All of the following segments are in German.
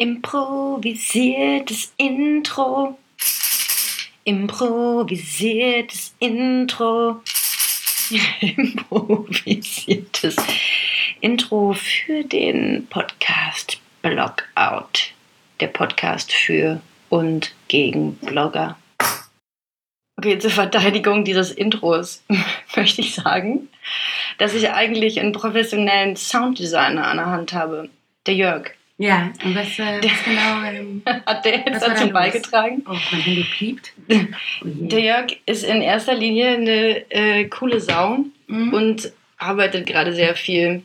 Improvisiertes Intro. Improvisiertes Intro. Improvisiertes Intro für den Podcast Blogout. Der Podcast für und gegen Blogger. Okay, zur Verteidigung dieses Intros möchte ich sagen, dass ich eigentlich einen professionellen Sounddesigner an der Hand habe. Der Jörg. Ja, und was, äh, was genau ähm, hat der jetzt dazu beigetragen? Oh, mein Handy piept. Oh der Jörg ist in erster Linie eine äh, coole Sau mhm. und arbeitet gerade sehr viel.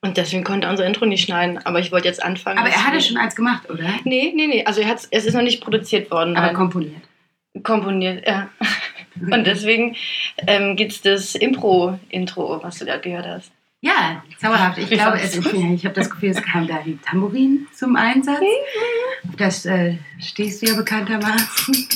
Und deswegen konnte er unser Intro nicht schneiden. Aber ich wollte jetzt anfangen. Aber er hatte schon eins gemacht, oder? Nee, nee, nee. Also er es ist noch nicht produziert worden. Aber nein. komponiert. Komponiert, ja. Und deswegen ähm, gibt es das Impro-Intro, was du da gehört hast. Ja, zauberhaft. Ich glaube, es, ich habe das Gefühl, es kam da die Tambourin zum Einsatz. Das äh, stehst du ja bekanntermaßen.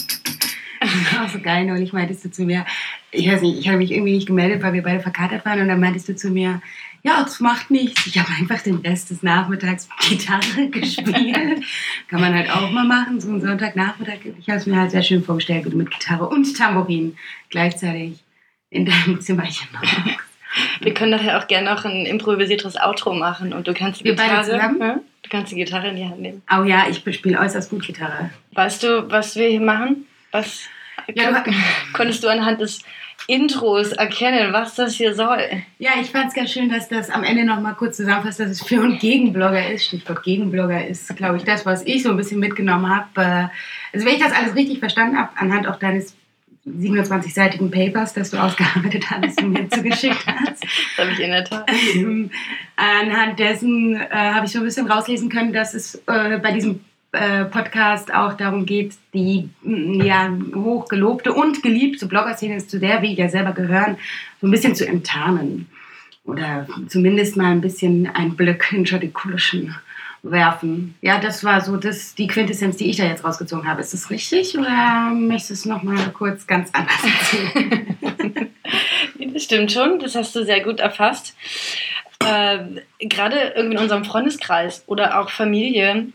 Auch so geil, neulich meintest du zu mir, ich weiß nicht, ich habe mich irgendwie nicht gemeldet, weil wir beide verkatert waren und dann meintest du zu mir, ja, das macht nichts. Ich habe einfach den Rest des Nachmittags Gitarre gespielt. Kann man halt auch mal machen, so einen Sonntagnachmittag. Ich habe es mir halt sehr schön vorgestellt, wie du mit Gitarre und Tambourin gleichzeitig in deinem Zimmerchen machst. Wir können nachher auch gerne noch ein improvisiertes Outro machen und du kannst die Wir Gitarre. zusammen? Du kannst die Gitarre in die Hand nehmen. Oh ja, ich spiele äußerst gut Gitarre. Weißt du, was wir hier machen? Was ja, du, konntest du anhand des Intros erkennen, was das hier soll? Ja, ich fand es ganz schön, dass das am Ende noch mal kurz zusammenfasst, dass es für und gegen Blogger ist. Stichwort Gegenblogger ist, glaube ich, das, was ich so ein bisschen mitgenommen habe. Also wenn ich das alles richtig verstanden habe, anhand auch deines 27-seitigen Papers, das du ausgearbeitet hast und mir zugeschickt hast. Das habe ich in der Tat. Ähm, anhand dessen äh, habe ich so ein bisschen rauslesen können, dass es äh, bei diesem äh, Podcast auch darum geht, die ja, hochgelobte und geliebte Blogger-Szene, zu der wir ja selber gehören, so ein bisschen zu enttarnen. Oder zumindest mal ein bisschen einen Blick hinter die Kulischen werfen. Ja, das war so das, die Quintessenz, die ich da jetzt rausgezogen habe. Ist das richtig oder möchtest du es nochmal kurz ganz anders erzählen? das stimmt schon, das hast du sehr gut erfasst. Äh, Gerade irgendwie in unserem Freundeskreis oder auch Familie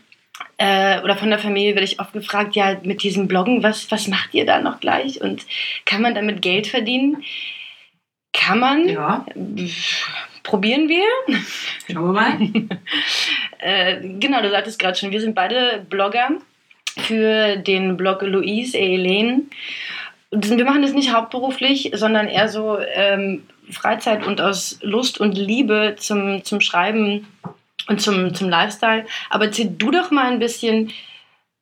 äh, oder von der Familie werde ich oft gefragt, ja, mit diesem Bloggen, was, was macht ihr da noch gleich und kann man damit Geld verdienen? Kann man. Ja. Probieren wir. Schauen wir mal. äh, genau, du sagtest gerade schon, wir sind beide Blogger für den Blog Louise et Helene. Wir machen das nicht hauptberuflich, sondern eher so ähm, Freizeit und aus Lust und Liebe zum, zum Schreiben und zum, zum Lifestyle. Aber erzähl du doch mal ein bisschen,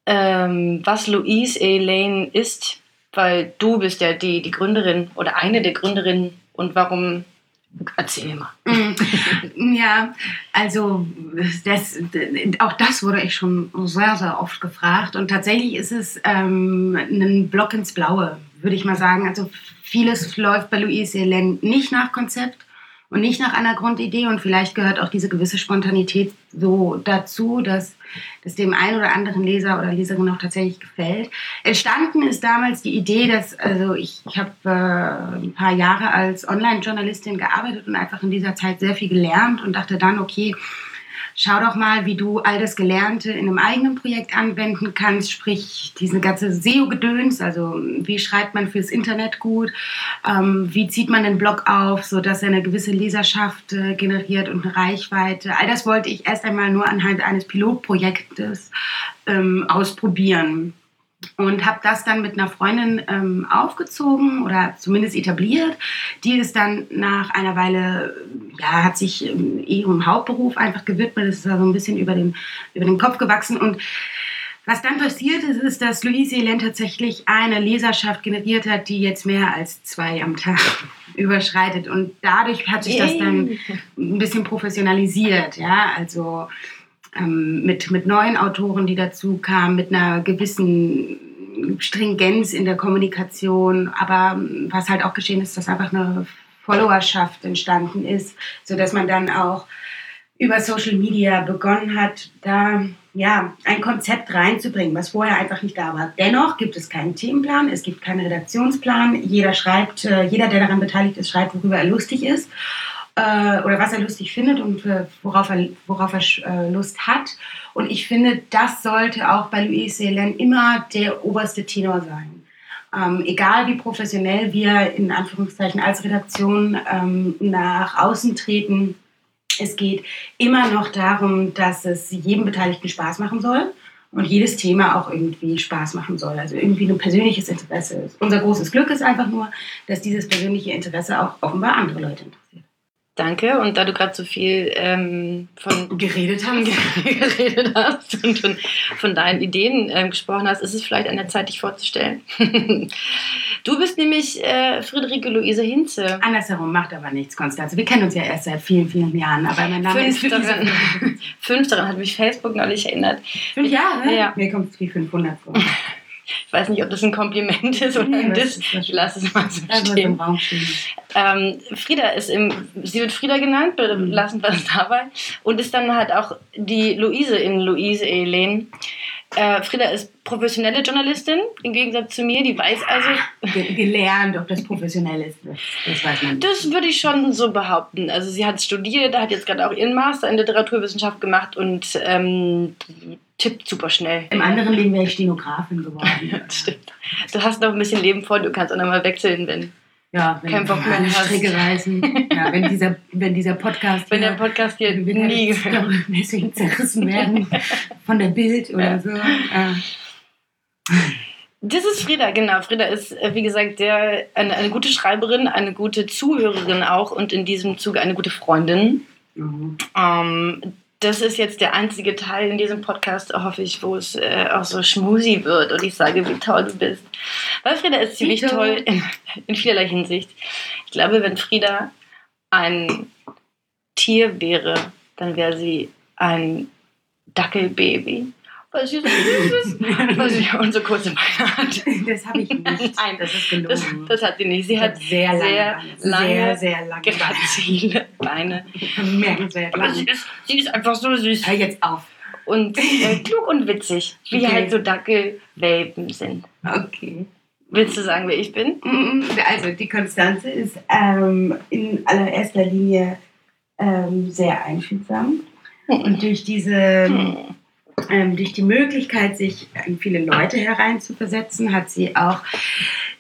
ähm, was Louise Elaine ist, weil du bist ja die, die Gründerin oder eine der Gründerinnen und warum Erzähl mal. Mm, ja, also das, auch das wurde ich schon sehr, sehr oft gefragt. Und tatsächlich ist es ähm, ein Block ins Blaue, würde ich mal sagen. Also vieles läuft bei Louise Elaine nicht nach Konzept und nicht nach einer Grundidee. Und vielleicht gehört auch diese gewisse Spontanität so dazu, dass das dem einen oder anderen Leser oder Leserin auch tatsächlich gefällt. Entstanden ist damals die Idee, dass, also ich, ich habe äh, ein paar Jahre als Online-Journalistin gearbeitet und einfach in dieser Zeit sehr viel gelernt und dachte dann, okay, schau doch mal, wie du all das Gelernte in einem eigenen Projekt anwenden kannst, sprich diese ganze SEO-Gedöns, also wie schreibt man fürs Internet gut, ähm, wie zieht man den Blog auf, sodass er eine gewisse Leserschaft äh, generiert und eine Reichweite. All das wollte ich erst einmal nur anhand eines Pilotprojektes ähm, ausprobieren und habe das dann mit einer Freundin ähm, aufgezogen oder zumindest etabliert. Die ist dann nach einer Weile, ja, hat sich ähm, ihrem Hauptberuf einfach gewidmet, ist da so ein bisschen über den, über den Kopf gewachsen und was dann passiert ist, ist, dass Louise Elen tatsächlich eine Leserschaft generiert hat, die jetzt mehr als zwei am Tag überschreitet. Und dadurch hat sich das dann ein bisschen professionalisiert. Ja, also ähm, mit, mit neuen Autoren, die dazu kamen, mit einer gewissen Stringenz in der Kommunikation. Aber ähm, was halt auch geschehen ist, dass einfach eine Followerschaft entstanden ist, sodass man dann auch über Social Media begonnen hat, da ja, ein Konzept reinzubringen, was vorher einfach nicht da war. Dennoch gibt es keinen Themenplan, es gibt keinen Redaktionsplan. Jeder schreibt, äh, jeder, der daran beteiligt ist, schreibt, worüber er lustig ist. Äh, oder was er lustig findet und äh, worauf er, worauf er äh, Lust hat. Und ich finde, das sollte auch bei Louis Selen immer der oberste Tenor sein. Ähm, egal wie professionell wir in Anführungszeichen als Redaktion ähm, nach außen treten, es geht immer noch darum, dass es jedem Beteiligten Spaß machen soll und jedes Thema auch irgendwie Spaß machen soll. Also irgendwie ein persönliches Interesse ist. Unser großes Glück ist einfach nur, dass dieses persönliche Interesse auch offenbar andere Leute interessiert. Danke. Und da du gerade so viel ähm, von geredet hast, geredet hast und von, von deinen Ideen ähm, gesprochen hast, ist es vielleicht an der Zeit, dich vorzustellen. du bist nämlich äh, Friederike Luise Hinze. Andersherum macht aber nichts, Konstanze. Wir kennen uns ja erst seit vielen, vielen Jahren, aber mein Name Fünf ist daran, Fünf daran hat mich Facebook neulich erinnert. Fünf Jahre? Ja. Mir kommt es wie 500 vor. Ich weiß nicht, ob das ein Kompliment ist oder ein Diss. Ich lasse es mal so stehen. Ähm, Frieda ist im, sie wird Frieda genannt, mhm. lassen wir es dabei. Und ist dann halt auch die Luise in Luise Elen. Äh, Frieda ist professionelle Journalistin, im Gegensatz zu mir, die weiß also. Gelernt, ob das professionell ist, das weiß man. Das würde ich schon so behaupten. Also, sie hat studiert, hat jetzt gerade auch ihren Master in Literaturwissenschaft gemacht und ähm, tippt super schnell. Im anderen Leben wäre ich Stenografin geworden. stimmt. Du hast noch ein bisschen Leben vor, du kannst auch noch mal wechseln, wenn ja, wenn kein Bock mehr hast. Strecke reißen. Ja, wenn dieser, wenn dieser Podcast wenn der Podcast hier nie deswegen zerrissen werden von der Bild oder ja. so. Ja. Das ist Frieda, genau. Frieda ist, äh, wie gesagt, der, eine, eine gute Schreiberin, eine gute Zuhörerin auch und in diesem Zuge eine gute Freundin. Mhm. Ähm, das ist jetzt der einzige Teil in diesem Podcast, hoffe ich, wo es äh, auch so schmusi wird und ich sage, wie toll du bist. Weil Frieda ist ziemlich toll in, vielerlei Hinsicht. Ich glaube, wenn Frieda ein Tier wäre, dann wäre sie ein Dackelbaby weil sie so süß ist, weil sie unsere kurze Beine hat. Das habe ich nicht. Nein, das ist gelogen. Das, das, hat sie nicht. Sie ich hat sehr lange, sehr lange, sehr, sehr lange grazile Beine. Bemerkenswert lang. Sie ist, sie ist einfach so süß. Hör jetzt auf. Und äh, klug und witzig, wie okay. halt so Dackelwelpen sind. Okay. Willst du sagen, wer ich bin? Also, die Konstanze ist ähm, in allererster Linie ähm, sehr einfühlsam. Und durch diese hm ähm, durch die Möglichkeit, sich in viele Leute hereinzuversetzen, hat sie auch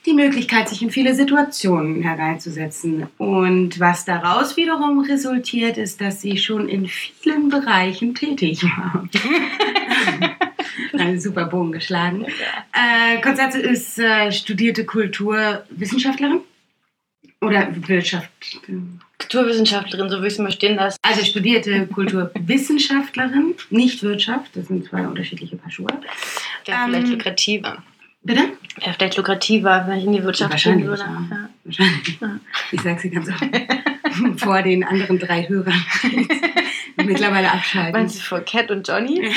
die Möglichkeit, sich in viele Situationen hereinzusetzen. Und was daraus wiederum resultiert, ist, dass sie schon in vielen Bereichen tätig war. Einen super Bogen geschlagen. Äh, Konstanze ist äh, studierte Kulturwissenschaftlerin oder Wirtschaft. Kulturwissenschaftlerin, so würde ich es mal stehen lassen. Also studierte Kulturwissenschaftlerin, nicht Wirtschaft, das sind zwei unterschiedliche Paar Schuhe. Wäre ähm, vielleicht lukrativer. Bitte? Wäre vielleicht lukrativer, wenn ich in die Wirtschaft gehen würde. Ja. Ja. Wahrscheinlich. Ja. Ich sage sie ganz offen. vor den anderen drei Hörern. Mittlerweile abschalten. Meinst du vor Cat und Johnny?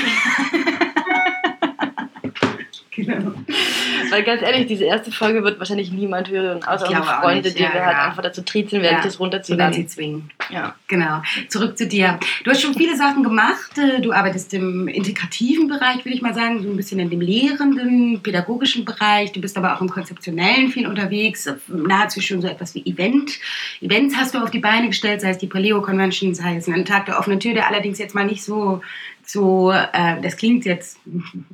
Weil ganz ehrlich, diese erste Folge wird wahrscheinlich niemand hören, außer unsere Freunde, die ja, wir halt ja. einfach dazu trizen werden, ja. das runterzuladen. sie zwingen. Ja. Genau. Zurück zu dir. Du hast schon viele Sachen gemacht. Äh, du arbeitest im integrativen Bereich, würde ich mal sagen, so ein bisschen in dem lehrenden, pädagogischen Bereich. Du bist aber auch im konzeptionellen viel unterwegs, nahezu schon so etwas wie Event. Events hast du auf die Beine gestellt, sei es die Paleo Convention, sei es einen Tag der offenen Tür, der allerdings jetzt mal nicht so so, äh, das klingt jetzt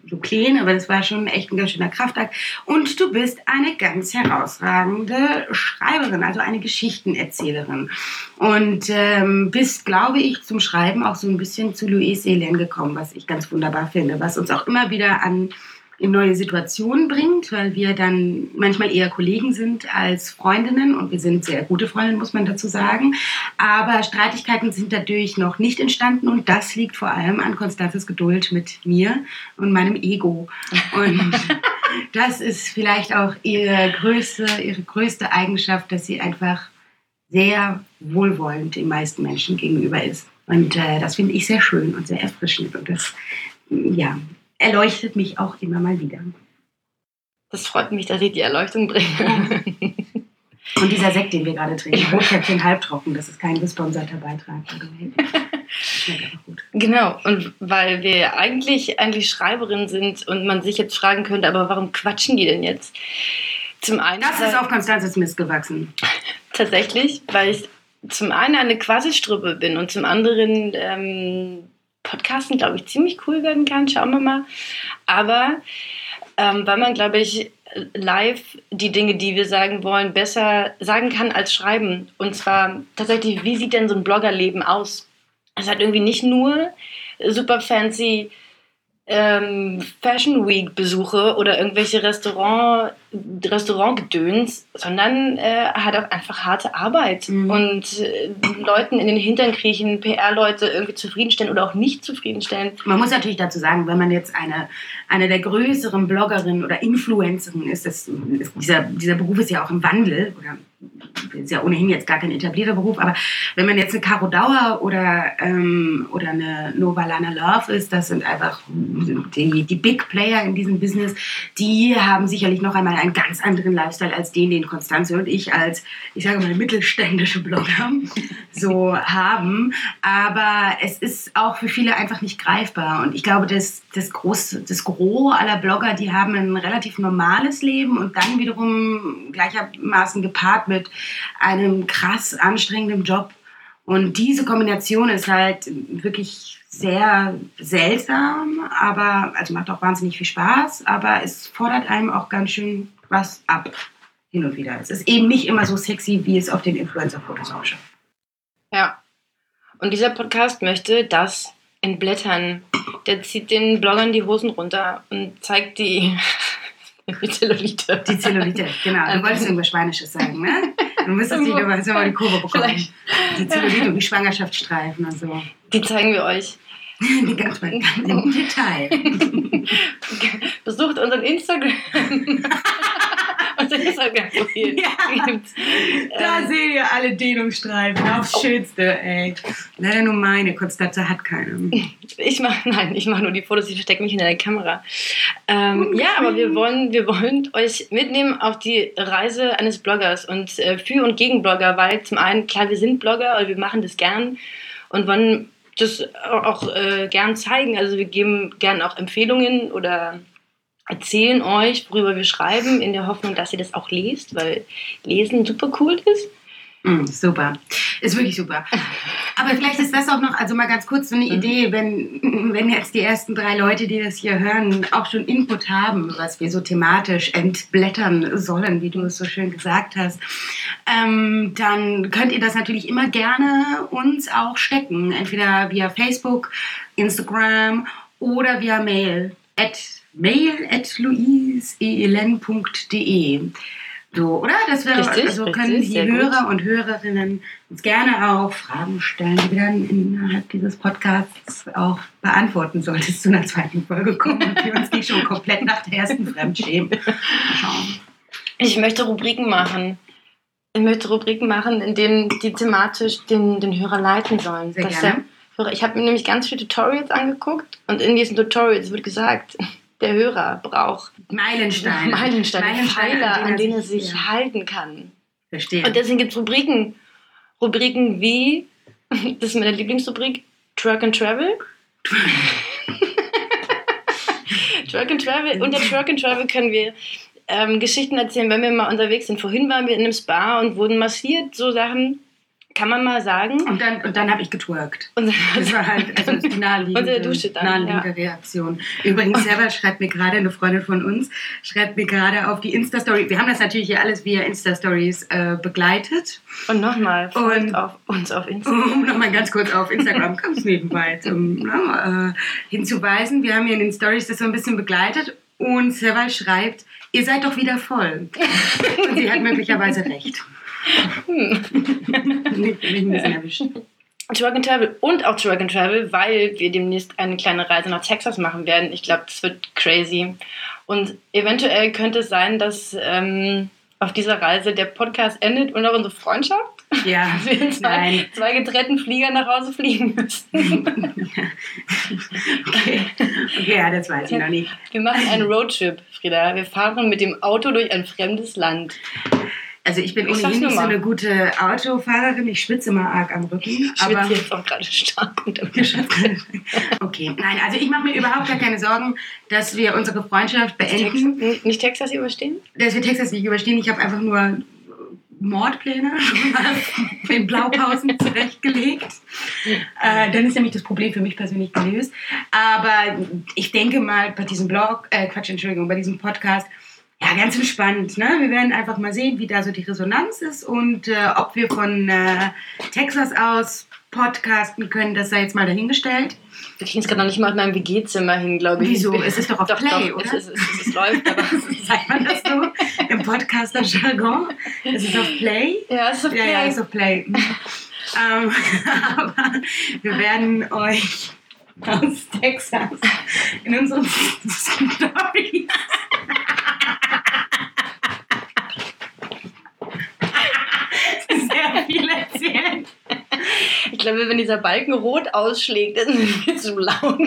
so klein, aber das war schon echt ein ganz schöner Kraftakt. Und du bist eine ganz herausragende Schreiberin, also eine Geschichtenerzählerin. Und ähm, bist, glaube ich, zum Schreiben auch so ein bisschen zu Louise Elen gekommen, was ich ganz wunderbar finde, was uns auch immer wieder an in neue Situationen bringt, weil wir dann manchmal eher Kollegen sind als Freundinnen und wir sind sehr gute Freundinnen, muss man dazu sagen. Aber Streitigkeiten sind dadurch noch nicht entstanden und das liegt vor allem an Konstanzes Geduld mit mir und meinem Ego. Und das ist vielleicht auch ihre größte, ihre größte Eigenschaft, dass sie einfach sehr wohlwollend den meisten Menschen gegenüber ist. Und äh, das finde ich sehr schön und sehr erfrischend. Und das, ja, erleuchtet mich auch immer mal wieder. Das freut mich, dass ich die Erleuchtung bringe. Und dieser Sekt, den wir gerade trinken, Rotkäppchen halbtrocken, das ist kein gesponserter Beitrag. Schmeckt einfach gut. Genau, und weil wir eigentlich, eigentlich Schreiberinnen sind und man sich jetzt fragen könnte, aber warum quatschen die denn jetzt? Zum einen. Das ist auf Konstanzes Mist gewachsen. Tatsächlich, weil ich zum einen eine Quasi-Struppe bin und zum anderen ähm, Podcasten, glaube ich, ziemlich cool werden kann. Schauen wir mal. Aber ähm, weil man, glaube ich, live die Dinge, die wir sagen wollen, besser sagen kann als schreiben. Und zwar tatsächlich, wie sieht denn so ein Bloggerleben aus? Es hat irgendwie nicht nur super fancy ähm, Fashion Week Besuche oder irgendwelche Restaurant, Restaurantgedöns, sondern äh, hat auch einfach harte Arbeit mhm. und äh, Leuten in den Hintern kriechen, PR-Leute irgendwie zufriedenstellen oder auch nicht zufriedenstellen. Man muss natürlich dazu sagen, wenn man jetzt eine, eine der größeren Bloggerinnen oder Influencerinnen ist, das, ist dieser, dieser Beruf ist ja auch im Wandel oder ist ja ohnehin jetzt gar kein etablierter Beruf, aber wenn man jetzt eine Caro Dauer oder, ähm, oder eine Nova Lana Love ist, das sind einfach die, die Big Player in diesem Business, die haben sicherlich noch einmal einen ganz anderen Lifestyle als den, den Konstanze und ich als, ich sage mal, mittelständische Blogger so haben. Aber es ist auch für viele einfach nicht greifbar. Und ich glaube, das, das, Groß, das Gros aller Blogger, die haben ein relativ normales Leben und dann wiederum gleichermaßen gepaart mit einem krass anstrengenden Job. Und diese Kombination ist halt wirklich sehr seltsam, aber also macht auch wahnsinnig viel Spaß, aber es fordert einem auch ganz schön was ab hin und wieder. Es ist eben nicht immer so sexy, wie es auf den Influencer-Fotos ausschaut. Ja. Und dieser Podcast möchte das entblättern. Der zieht den Bloggern die Hosen runter und zeigt die Die Zellulite. Die Zellulite, genau. Du wolltest irgendwas Schweinisches sagen, ne? Du müsstest dich aber mal die Kurve bekommen. Vielleicht. Die Zellulite und die Schwangerschaftsstreifen und so. Die zeigen wir euch. Die ganz, ganz im Detail. Besucht unseren Instagram. unser Instagram-Profil ja. Da ähm, seht ihr alle Dehnungsstreifen aufs oh. Schönste, ey. Leider nur meine, Konstanze hat keine. Ich mache, nein, ich mache nur die Fotos, ich verstecke mich in der Kamera. Ähm, ja, aber wir wollen, wir wollen euch mitnehmen auf die Reise eines Bloggers und äh, für und gegen Blogger, weil zum einen, klar, wir sind Blogger und wir machen das gern und wollen das auch äh, gern zeigen. Also wir geben gern auch Empfehlungen oder erzählen euch, worüber wir schreiben, in der Hoffnung, dass ihr das auch lest, weil Lesen super cool ist. Mm, super. Ist wirklich super. Aber vielleicht ist das auch noch, also mal ganz kurz so eine mhm. Idee, wenn, wenn jetzt die ersten drei Leute, die das hier hören, auch schon Input haben, was wir so thematisch entblättern sollen, wie du es so schön gesagt hast, ähm, dann könnt ihr das natürlich immer gerne uns auch stecken. Entweder via Facebook, Instagram oder via Mail. At mail at louiseelen.de. So, oder? Das wäre, richtig, also können richtig, die Hörer gut. und Hörerinnen uns gerne auch Fragen stellen, die wir dann innerhalb dieses Podcasts auch beantworten, sollte es zu einer zweiten Folge kommen und wir uns nicht schon komplett nach der ersten fremdschämen. Schauen. Ich möchte Rubriken machen. Ich möchte Rubriken machen, in denen die thematisch den, den Hörer leiten sollen. Sehr gerne. Der, ich habe mir nämlich ganz viele Tutorials angeguckt und in diesen Tutorials wird gesagt, der Hörer braucht Meilensteine. Meilensteine, Meilensteine Pfeiler, an denen er sich, ja. halten kann. Verstehe. Und deswegen gibt es Rubriken. Rubriken wie, das ist meine Lieblingsrubrik, Truck and Travel. Truck and Travel. Unter Truck and Travel können wir ähm, Geschichten erzählen, wenn wir mal unterwegs sind. Vorhin waren wir in einem Spa und wurden massiert, so Sachen. Kann man mal sagen. Und dann, und dann habe ich getwerkt. Und das war halt also die naheliegende, Dusche dann, naheliegende ja. Reaktion. Übrigens, selber schreibt mir gerade, eine Freundin von uns, schreibt mir gerade auf die Insta-Story. Wir haben das natürlich hier alles via Insta-Stories äh, begleitet. Und nochmal, und auf uns auf Instagram. Um nochmal ganz kurz auf Instagram, ganz nebenbei um, ne, äh, hinzuweisen. Wir haben hier in den Stories das so ein bisschen begleitet. Und Serval schreibt, ihr seid doch wieder voll. und sie hat möglicherweise recht. Hm. Truck and Travel und auch and Travel, weil wir demnächst eine kleine Reise nach Texas machen werden. Ich glaube, das wird crazy. Und eventuell könnte es sein, dass ähm, auf dieser Reise der Podcast endet und auch unsere Freundschaft. Ja, dass wir in zwei, zwei getrennten Flieger nach Hause fliegen müssen. okay. okay, ja, das weiß ich noch nicht. Wir machen einen Roadtrip, Frieda. Wir fahren mit dem Auto durch ein fremdes Land. Also ich bin ohnehin nicht so eine gute Autofahrerin. Ich schwitze immer arg am Rücken. Ich schwitze jetzt auch gerade stark. okay, nein, also ich mache mir überhaupt gar keine Sorgen, dass wir unsere Freundschaft beenden. Texas, nicht Texas überstehen? Dass wir Texas nicht überstehen. Ich habe einfach nur Mordpläne in Blaupausen zurechtgelegt. Äh, dann ist nämlich das Problem für mich persönlich gelöst. Aber ich denke mal, bei diesem Blog, äh, Quatsch, Entschuldigung, bei diesem Podcast, ja, ganz entspannt. Ne? Wir werden einfach mal sehen, wie da so die Resonanz ist und äh, ob wir von äh, Texas aus podcasten können, das sei jetzt mal dahingestellt. Wir kriegen es gerade noch nicht mal aus meinem WG-Zimmer hin, glaube ich. Wieso? Es ist doch auf doch, Play, doch, oder? Es, ist, es, ist, es läuft, aber Sagt man das so im Podcaster-Jargon? Es ist auf Play? ja, es ist okay. Ja, ja, ist auf Play. ähm, aber wir werden euch aus Texas in unseren Stories sehr viel erzählen. Ich glaube, wenn dieser Balken rot ausschlägt, dann sind wir zu laut.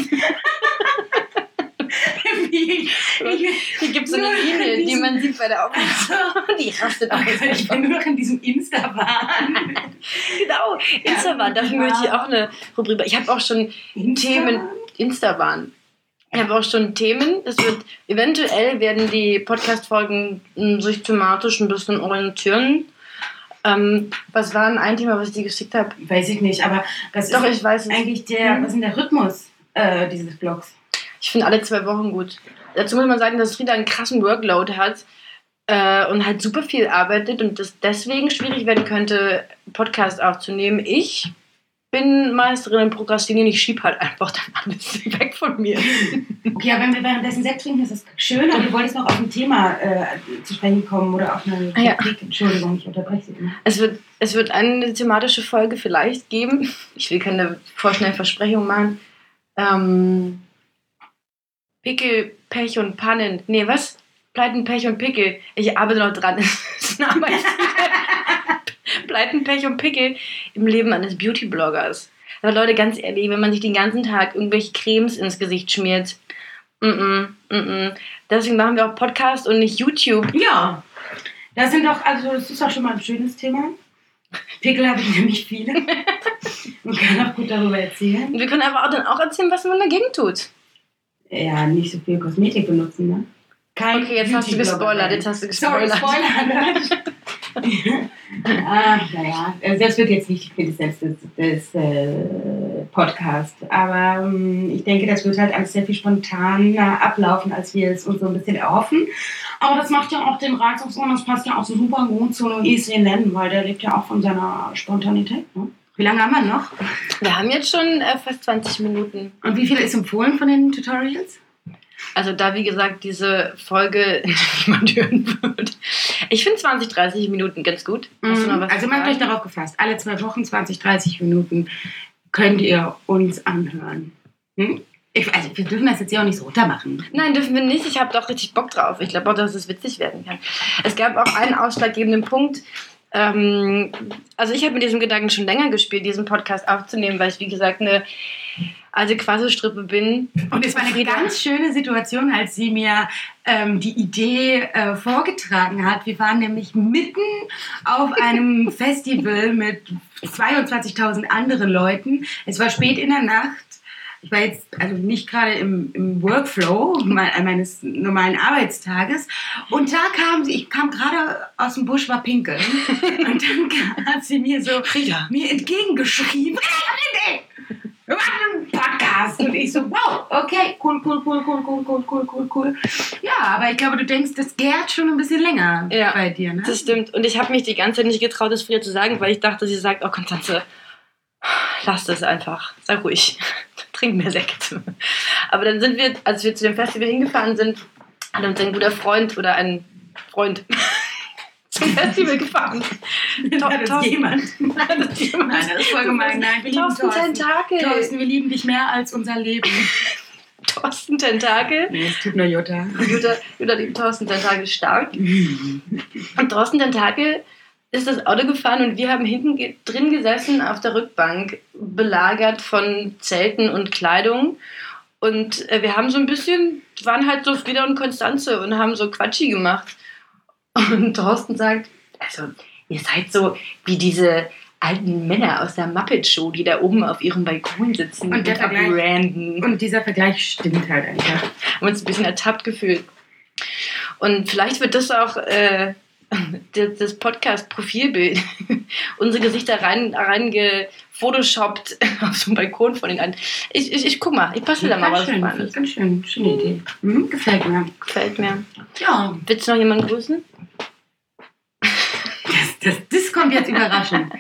Wie, Hier gibt es so eine Linie, die man sieht bei der Aufnahme. Die rastet aus. ich bin nur noch in diesem Insta-Bahn. Genau, Instaban, dafür möchte ich auch eine Rubrik. Ich habe auch schon Themen. Instaban. Ich habe auch schon Themen. Es wird eventuell werden die Podcast-Folgen m, sich thematisch ein bisschen orientieren. Ähm, was war denn ein Thema, was ich dir geschickt habe? Weiß ich nicht, aber was Doch, ist ich weiß es. eigentlich der, was ist der Rhythmus äh, dieses Blogs? Ich finde alle zwei Wochen gut. Dazu muss man sagen, dass Frieda einen krassen Workload hat äh, und halt super viel arbeitet und das deswegen schwierig werden könnte, Podcast aufzunehmen. Ich bin Meisterin im Prokrastinieren. Ich schieb halt einfach dann alles weg von mir. Okay, aber wenn wir währenddessen Sekt trinken, ist das schön, aber du wolltest noch auf ein Thema äh, zu sprechen kommen oder auf eine Ah, ja. Entschuldigung, ich unterbreche Sie immer. Es wird, es wird eine thematische Folge vielleicht geben. Ich will keine vorschnellen Versprechungen machen. Ähm, Pickel, Pech und Pannen. Nee, was? Pleiten, Pech und Pickel. Ich arbeite noch dran. Das ist ein Arbeitstitel. Pleiten, Pech und Pickel im Leben eines Beauty-Bloggers. Aber Leute, ganz ehrlich, wenn man sich den ganzen Tag irgendwelche Cremes ins Gesicht schmiert, mm -mm, mm -mm. deswegen machen wir auch Podcast und nicht YouTube. Ja, das sind doch, also das ist doch schon mal ein schönes Thema. Pickel habe ich nämlich viele und kann auch gut darüber erzählen. Und wir können aber auch dann auch erzählen, was man dagegen tut. Ja, nicht so viel Kosmetik benutzen, ne? Kein Okay, jetzt hast du gespoilert, jetzt hast du Sorry, gespoilert. Spoiler. ah, naja, also das wird jetzt nicht Quintessenz des, des äh, Podcasts. Aber ähm, ich denke, das wird halt alles sehr viel spontaner ablaufen, als wir es uns so ein bisschen erhoffen. Aber das macht ja auch den Reiz aus und das passt ja auch so super gut zu Louis nennen, weil der lebt ja auch von seiner Spontanität. Ne? Wie lange haben wir noch? Wir haben jetzt schon äh, fast 20 Minuten. Und wie viel ist empfohlen von den Tutorials? Also da, wie gesagt, diese Folge niemand hören wird. Ich finde 20, 30 Minuten ganz gut. Was Also macht euch darauf gefasst. Alle zwei Wochen, 20, 30 Minuten könnt ihr uns anhören. Hm? Ich, also wir dürfen das jetzt ja auch nicht so runtermachen. Nein, dürfen wir nicht. Ich habe doch richtig Bock drauf. Ich glaube auch, dass es witzig werden kann. Es gab auch einen ausschlaggebenden Punkt. Ähm, also ich habe mit diesem Gedanken schon länger gespielt, diesen Podcast aufzunehmen, weil ich, wie gesagt, eine alte Quasselstrippe bin. Und es war eine ganz schöne Situation, als sie mir ähm, die Idee äh, vorgetragen hat. Wir waren nämlich mitten auf einem Festival mit 22.000 anderen Leuten. Es war spät in der Nacht. Ich war jetzt also nicht gerade im, im Workflow me- meines normalen Arbeitstages. Und da kam sie, ich kam gerade aus dem Busch, war pinkeln. Und dann hat sie mir so Frieda. mir entgegengeschrieben, hey, wir machen einen Podcast. Und ich so, wow, okay, cool, cool, cool, cool, cool, cool, cool, cool, cool. Ja, aber ich glaube, du denkst, das gärt schon ein bisschen länger Ja, bei dir, ne? Das stimmt. Und ich habe mich die ganze Zeit nicht getraut, das Frieda zu sagen, weil ich dachte, sie sagt, oh Konstanze, lass das einfach. Sei ruhig. Trink mehr Sekt. Aber dann sind wir, als wir zu dem Festival hingefahren sind, hat uns ein guter Freund oder ein Freund zum Festival gefahren. War das Thorsten. jemand? Nein, das ist jemand. Nein, das ist voll gemein. Nein, wir lieben Thorsten Thorsten. Tentakel. Thorsten, wir lieben dich mehr als unser Leben. Thorsten Tentakel. Nee, es tut nur Jutta. Jutta, Jutta liebt Thorsten Tentakel stark. Und Thorsten Tentakel ist das Auto gefahren und wir haben hinten drin gesessen auf der Rückbank, belagert von Zelten und Kleidung. Und äh, wir haben so ein bisschen, waren halt so Frieda und Konstanze und haben so Quatschi gemacht. Und Thorsten sagt, also ihr seid so wie diese alten Männer aus der Muppet Show, die da oben auf ihrem Balkon sitzen Und der Vergleich- Und dieser Vergleich stimmt halt einfach. haben uns ein bisschen ertappt gefühlt. Und vielleicht wird das auch äh, das, das Podcast-Profilbild unsere Gesichter rein, reingefotoshoppt auf so einem Balkon von den einen. Ich, ich, ich guck mal, ich passe da mal was schön, Spannendes. Ganz schön, schöne Idee. Mhm, gefällt mir. Gefällt mir. Ja, Willst du noch jemanden grüßen? das, das, das kommt jetzt überraschend.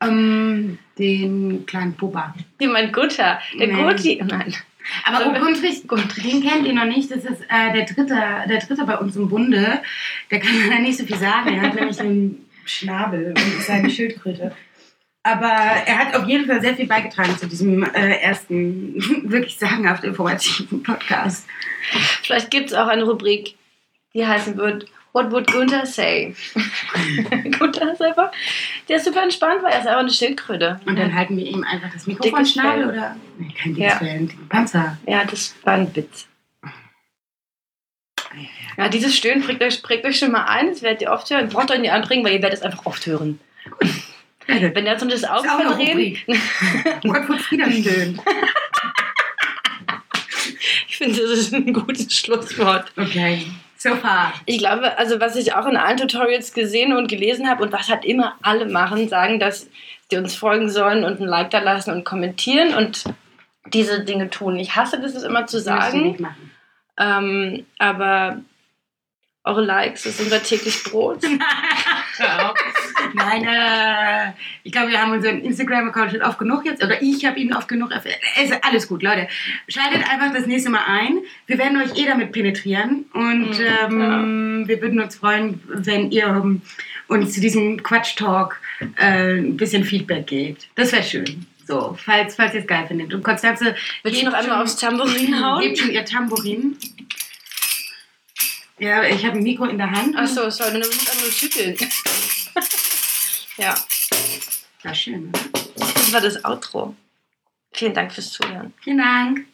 ähm, den kleinen Bubba. Jemand Gutter. Der Nee. Gutti. Nein. Aber Also, Guntrich, Guntrich. den kennt ihr noch nicht. Das ist äh, der, dritte, der dritte bei uns im Bunde. Der kann leider nicht so viel sagen. Er hat nämlich einen Schnabel und ist eine Schildkröte. Aber er hat auf jeden Fall sehr viel beigetragen zu diesem äh, ersten wirklich sagenhaft informativen Podcast. Vielleicht gibt es auch eine Rubrik, die heißen wird What would Gunther say? Gunther einfach, der ist super entspannt, weil er ist einfach eine Schildkröte. Und dann halten wir ihm einfach das Mikrofon Schnabel Fell. oder? Nee, kein dickes Ja. Fell, dicken Panzer. Ja, das war ein Witz. Ja, dieses Stöhnen prägt euch, prägt euch schon mal ein, das werdet ihr oft hören. Braucht euch nicht anbringen, weil ihr werdet es einfach oft hören. Wenn der so das Auge verdrehen, Gott wird wieder stöhnt. ich finde, das ist ein gutes Schlusswort. Okay, far. Ich glaube, also was ich auch in allen Tutorials gesehen und gelesen habe und was halt immer alle machen, sagen, dass die uns folgen sollen und ein Like da lassen und kommentieren und diese Dinge tun. Ich hasse das, es immer zu sagen, ähm, aber eure Likes, das ist unser täglich Brot. Nein, äh, ich glaube, wir haben unseren Instagram-Account schon oft genug jetzt, oder ich habe ihn oft genug. Es ist alles gut, Leute. Schaltet einfach das nächste Mal ein. Wir werden euch eh damit penetrieren und Mhm, ähm, wir würden uns freuen, wenn ihr ähm, uns zu diesem Quatsch-Talk äh, ein bisschen Feedback gebt. Das wäre schön. So, falls, falls ihr es geil findet. Und Konstanze, Willst du noch einmal aufs Tambourin hauen? Gebt schon ihr Tambourin. Ja, ich habe ein Mikro in der Hand. Achso, sorry, dann musst du einfach nur schütteln. ja, Ja, schön. ne? das war das Outro. Vielen Dank fürs Zuhören. Vielen Dank.